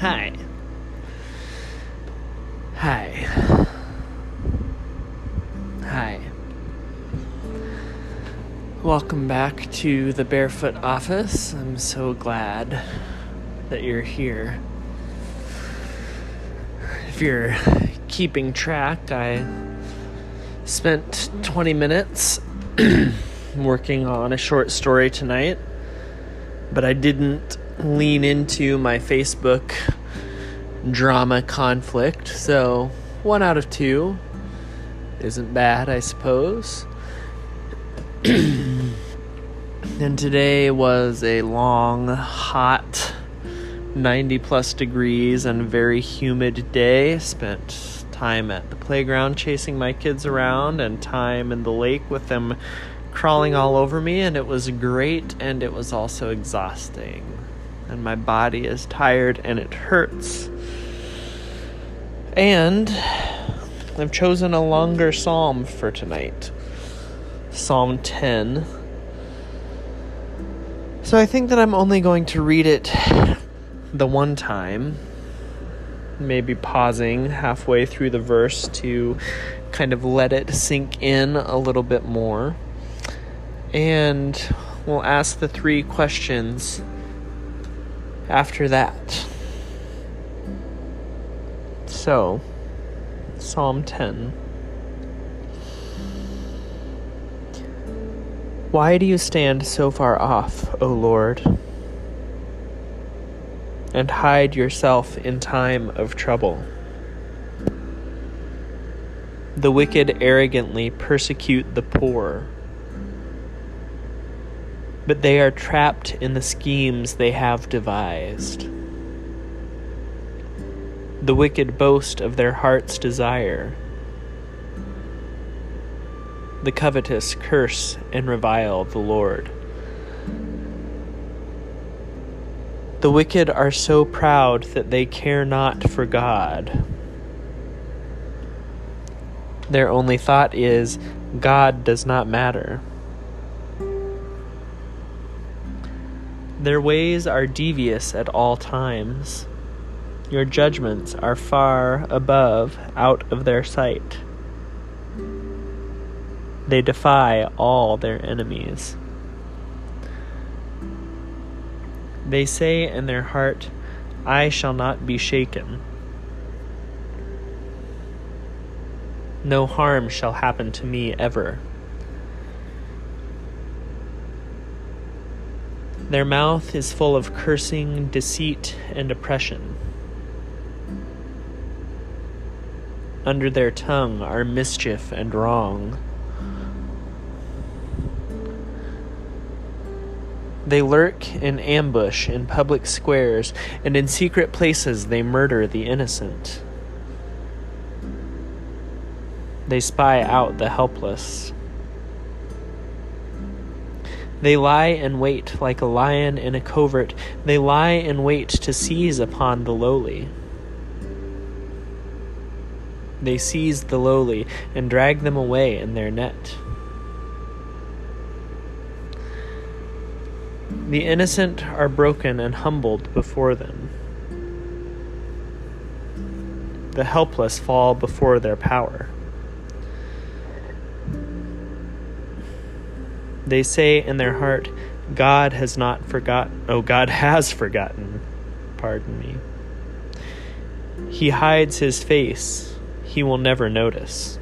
Hi. Hi. Hi. Welcome back to the Barefoot office. I'm so glad that you're here. If you're keeping track, I spent 20 minutes working on a short story tonight, but I didn't lean into my Facebook drama conflict, so one out of two isn't bad, I suppose. and today was a long, hot, 90 plus degrees and very humid day. Spent time at the playground chasing my kids around and time in the lake with them crawling all over me, and it was great and it was also exhausting. And my body is tired and it hurts. And I've chosen a longer psalm for tonight Psalm 10. So I think that I'm only going to read it the one time, maybe pausing halfway through the verse to kind of let it sink in a little bit more. And we'll ask the three questions after that. So, Psalm 10. Why do you stand so far off, O Lord, and hide yourself in time of trouble? The wicked arrogantly persecute the poor, but they are trapped in the schemes they have devised. The wicked boast of their heart's desire. The covetous curse and revile the Lord. The wicked are so proud that they care not for God. Their only thought is, God does not matter. Their ways are devious at all times. Your judgments are far above, out of their sight. They defy all their enemies. They say in their heart, I shall not be shaken. No harm shall happen to me ever. Their mouth is full of cursing, deceit, and oppression. Under their tongue are mischief and wrong. They lurk in ambush in public squares, and in secret places they murder the innocent. They spy out the helpless. They lie in wait like a lion in a covert. They lie in wait to seize upon the lowly. They seize the lowly and drag them away in their net. The innocent are broken and humbled before them. The helpless fall before their power. They say in their heart, God has not forgotten. Oh, God has forgotten. Pardon me. He hides his face he will never notice.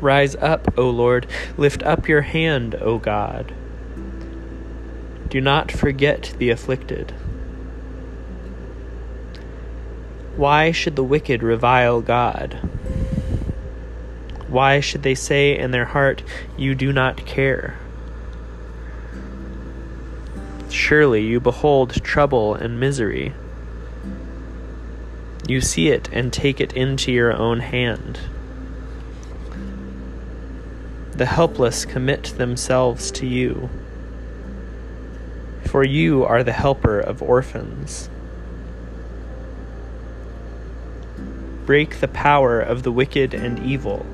Rise up, O Lord, lift up your hand, O God. Do not forget the afflicted. Why should the wicked revile God? Why should they say in their heart, You do not care? Surely you behold trouble and misery. You see it and take it into your own hand. The helpless commit themselves to you, for you are the helper of orphans. Break the power of the wicked and evil.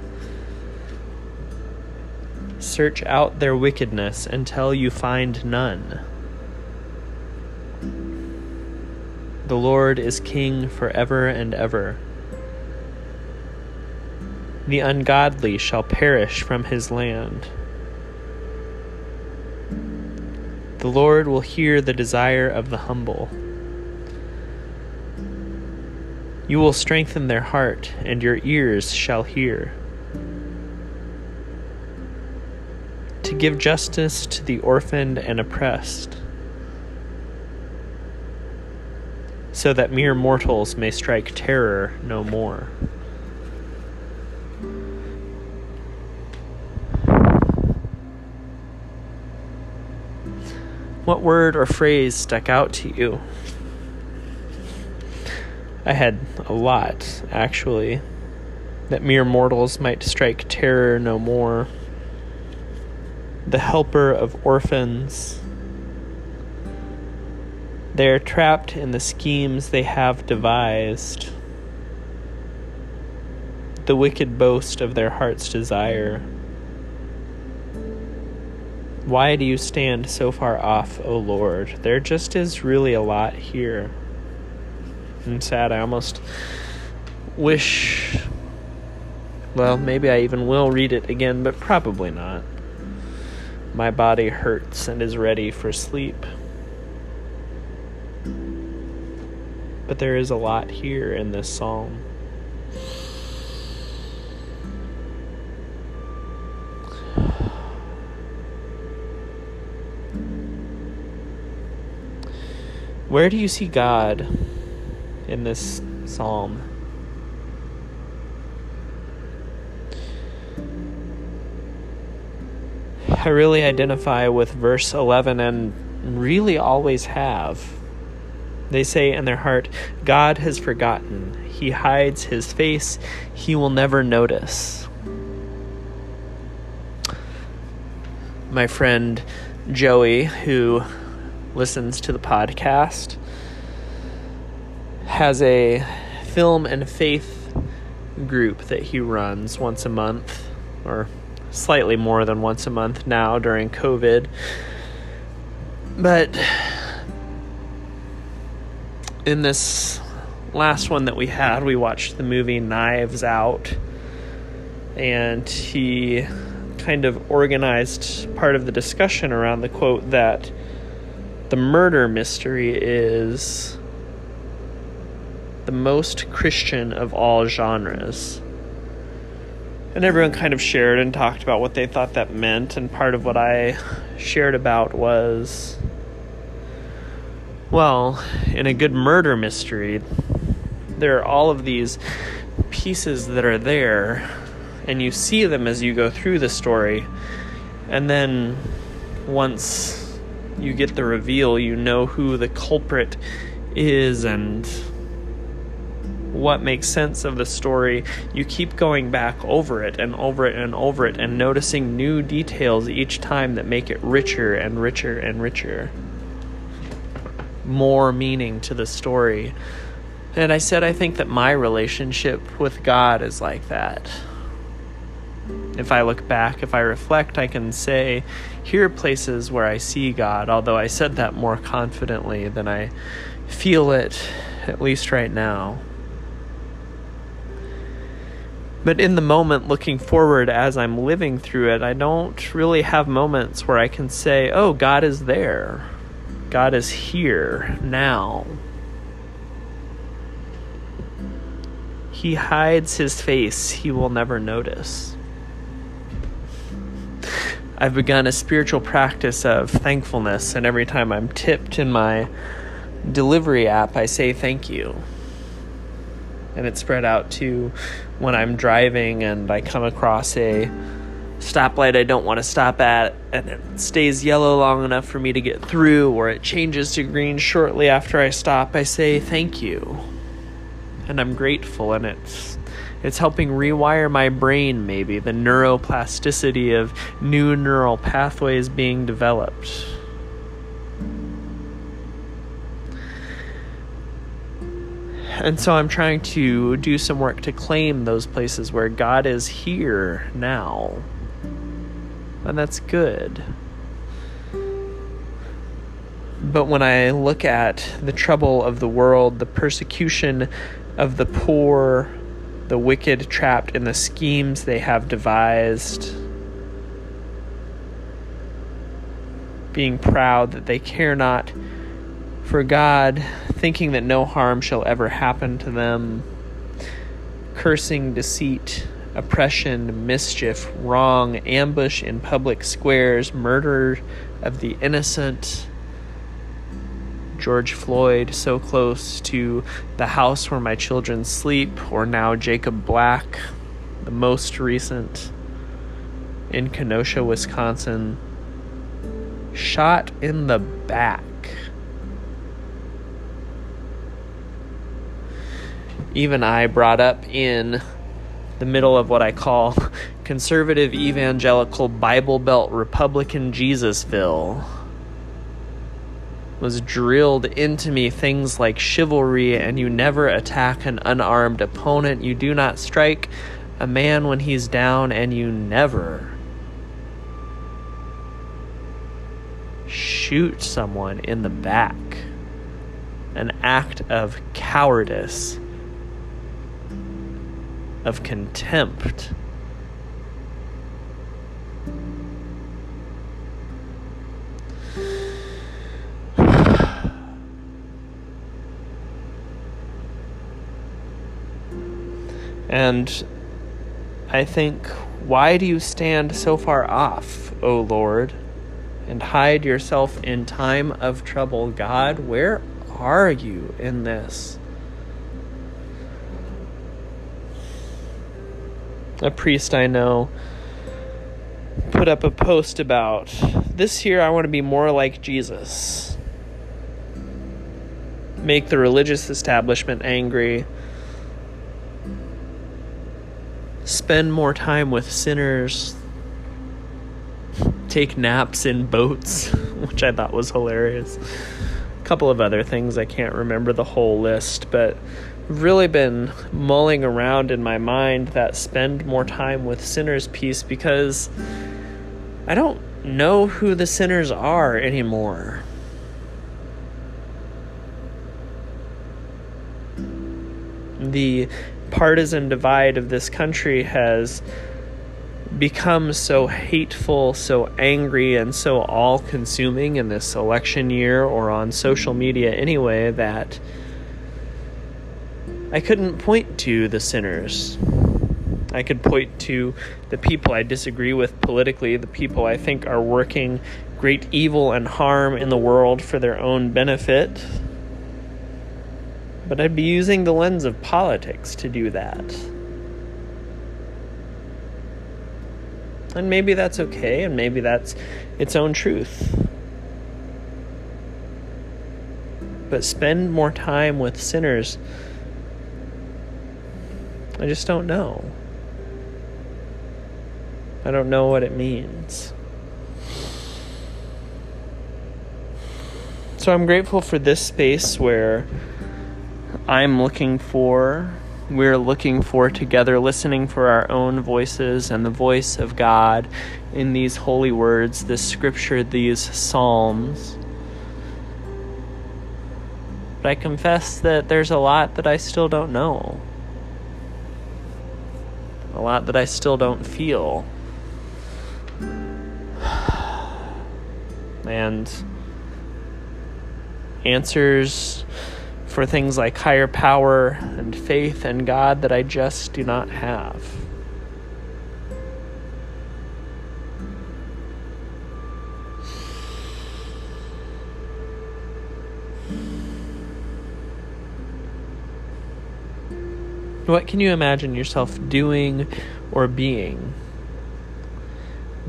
Search out their wickedness until you find none. The Lord is king forever and ever. The ungodly shall perish from his land. The Lord will hear the desire of the humble. You will strengthen their heart, and your ears shall hear. Give justice to the orphaned and oppressed so that mere mortals may strike terror no more. What word or phrase stuck out to you? I had a lot, actually. That mere mortals might strike terror no more. The helper of orphans they are trapped in the schemes they have devised, the wicked boast of their heart's desire. Why do you stand so far off, O Lord? There just is really a lot here. I'm sad. I almost wish. Well, maybe I even will read it again, but probably not. My body hurts and is ready for sleep. But there is a lot here in this psalm. Where do you see God in this psalm? I really identify with verse 11 and really always have. They say in their heart, God has forgotten. He hides his face. He will never notice. My friend Joey, who listens to the podcast, has a film and faith group that he runs once a month, or slightly more than once a month now during COVID. But in this last one that we had, we watched the movie Knives Out, and he kind of organized part of the discussion around the quote that the murder mystery is the most Christian of all genres. And everyone kind of shared and talked about what they thought that meant, and part of what I shared about was well, in a good murder mystery, there are all of these pieces that are there, and you see them as you go through the story. And then once you get the reveal, you know who the culprit is and what makes sense of the story, you keep going back over it and over it and over it and noticing new details each time that make it richer and richer and richer more meaning to the story. And I said, I think that my relationship with God is like that. If I look back, if I reflect, I can say, here are places where I see God, although I said that more confidently than I feel it, at least right now. But in the moment, looking forward as I'm living through it, I don't really have moments where I can say, oh, God is there God is here now. He hides his face, he will never notice. I've begun a spiritual practice of thankfulness, and every time I'm tipped in my delivery app, I say thank you. And it's spread out to when I'm driving and I come across a stoplight I don't want to stop at and it stays yellow long enough for me to get through or it changes to green shortly after I stop, I say thank you. And I'm grateful and it's it's helping rewire my brain maybe, the neuroplasticity of new neural pathways being developed. And so I'm trying to do some work to claim those places where God is here now and that's good. But when I look at the trouble of the world, the persecution of the poor, the wicked trapped in the schemes they have devised, being proud that they care not for God, thinking that no harm shall ever happen to them, cursing deceit, oppression, mischief, wrong, ambush in public squares, murder of the innocent. George Floyd so close to the house where my children sleep, or now Jacob Blake, the most recent in Kenosha, Wisconsin, shot in the back. Even I brought up in the middle of what I call conservative evangelical Bible Belt Republican Jesusville was drilled into me things like chivalry and you never attack an unarmed opponent, you do not strike a man when he's down, and you never shoot someone in the back. An act of cowardice of contempt. And I think, why do you stand so far off, O Lord, and hide yourself in time of trouble? God, where are you in this? A priest I know put up a post about this year I want to be more like Jesus. Make the religious establishment angry. Spend more time with sinners. Take naps in boats, which I thought was hilarious. A couple of other things, I can't remember the whole list, but really been mulling around in my mind that spend more time with sinners piece because I don't know who the sinners are anymore. The partisan divide of this country has become so hateful, so angry, and so all consuming in this election year or on social media anyway that I couldn't point to the sinners. I could point to the people I disagree with politically, the people I think are working great evil and harm in the world for their own benefit. But I'd be using the lens of politics to do that. And maybe that's okay, and maybe that's its own truth. But spend more time with sinners I just don't know. I don't know what it means. So I'm grateful for this space where I'm looking for, we're looking for together, listening for our own voices and the voice of God in these holy words, this scripture, these psalms. But I confess that there's a lot that I still don't know a lot that I still don't feel. And answers for things like higher power and faith and God that I just do not have. What can you imagine yourself doing or being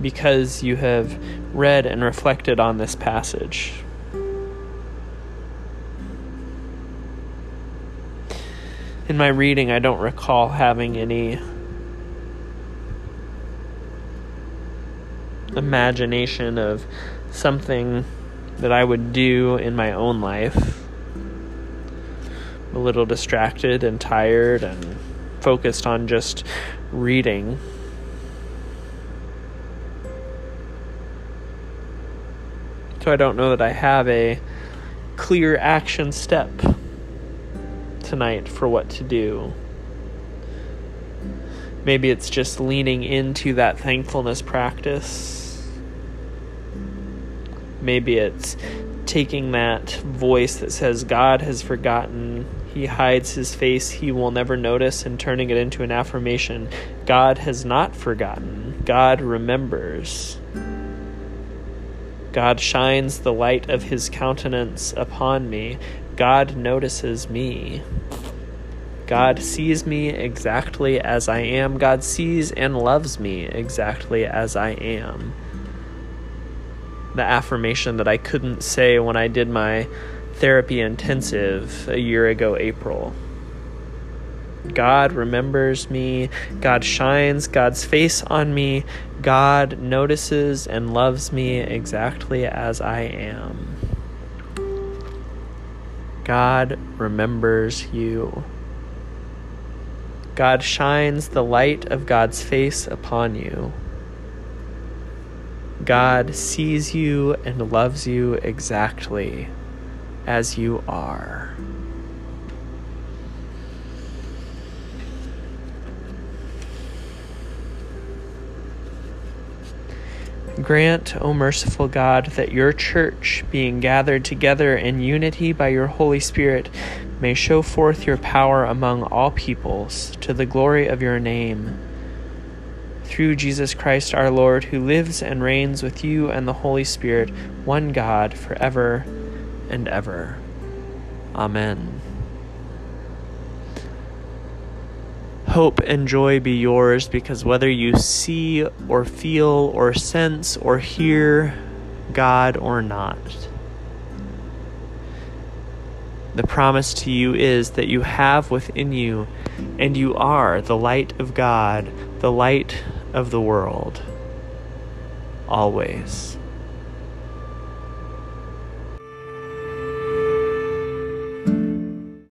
because you have read and reflected on this passage? In my reading, I don't recall having any imagination of something that I would do in my own life a little distracted and tired and focused on just reading. So I don't know that I have a clear action step tonight for what to do. Maybe it's just leaning into that thankfulness practice. Maybe it's taking that voice that says, God has forgotten, He hides His face, He will never notice, and turning it into an affirmation God has not forgotten, God remembers. God shines the light of His countenance upon me. God notices me. God sees me exactly as I am. God sees and loves me exactly as I am. The affirmation that I couldn't say when I did my therapy intensive a year ago, April. God remembers me. God shines God's face on me. God notices and loves me exactly as I am. God remembers you. God shines the light of God's face upon you. God sees you and loves you exactly as you are. Grant, O merciful God, that your church, being gathered together in unity by your Holy Spirit, may show forth your power among all peoples to the glory of your name. Through Jesus Christ our Lord, who lives and reigns with you and the Holy Spirit, one God, forever and ever. Amen. Hope and joy be yours because whether you see or feel or sense or hear God or not, the promise to you is that you have within you, and you are the light of God, the light of the world, always.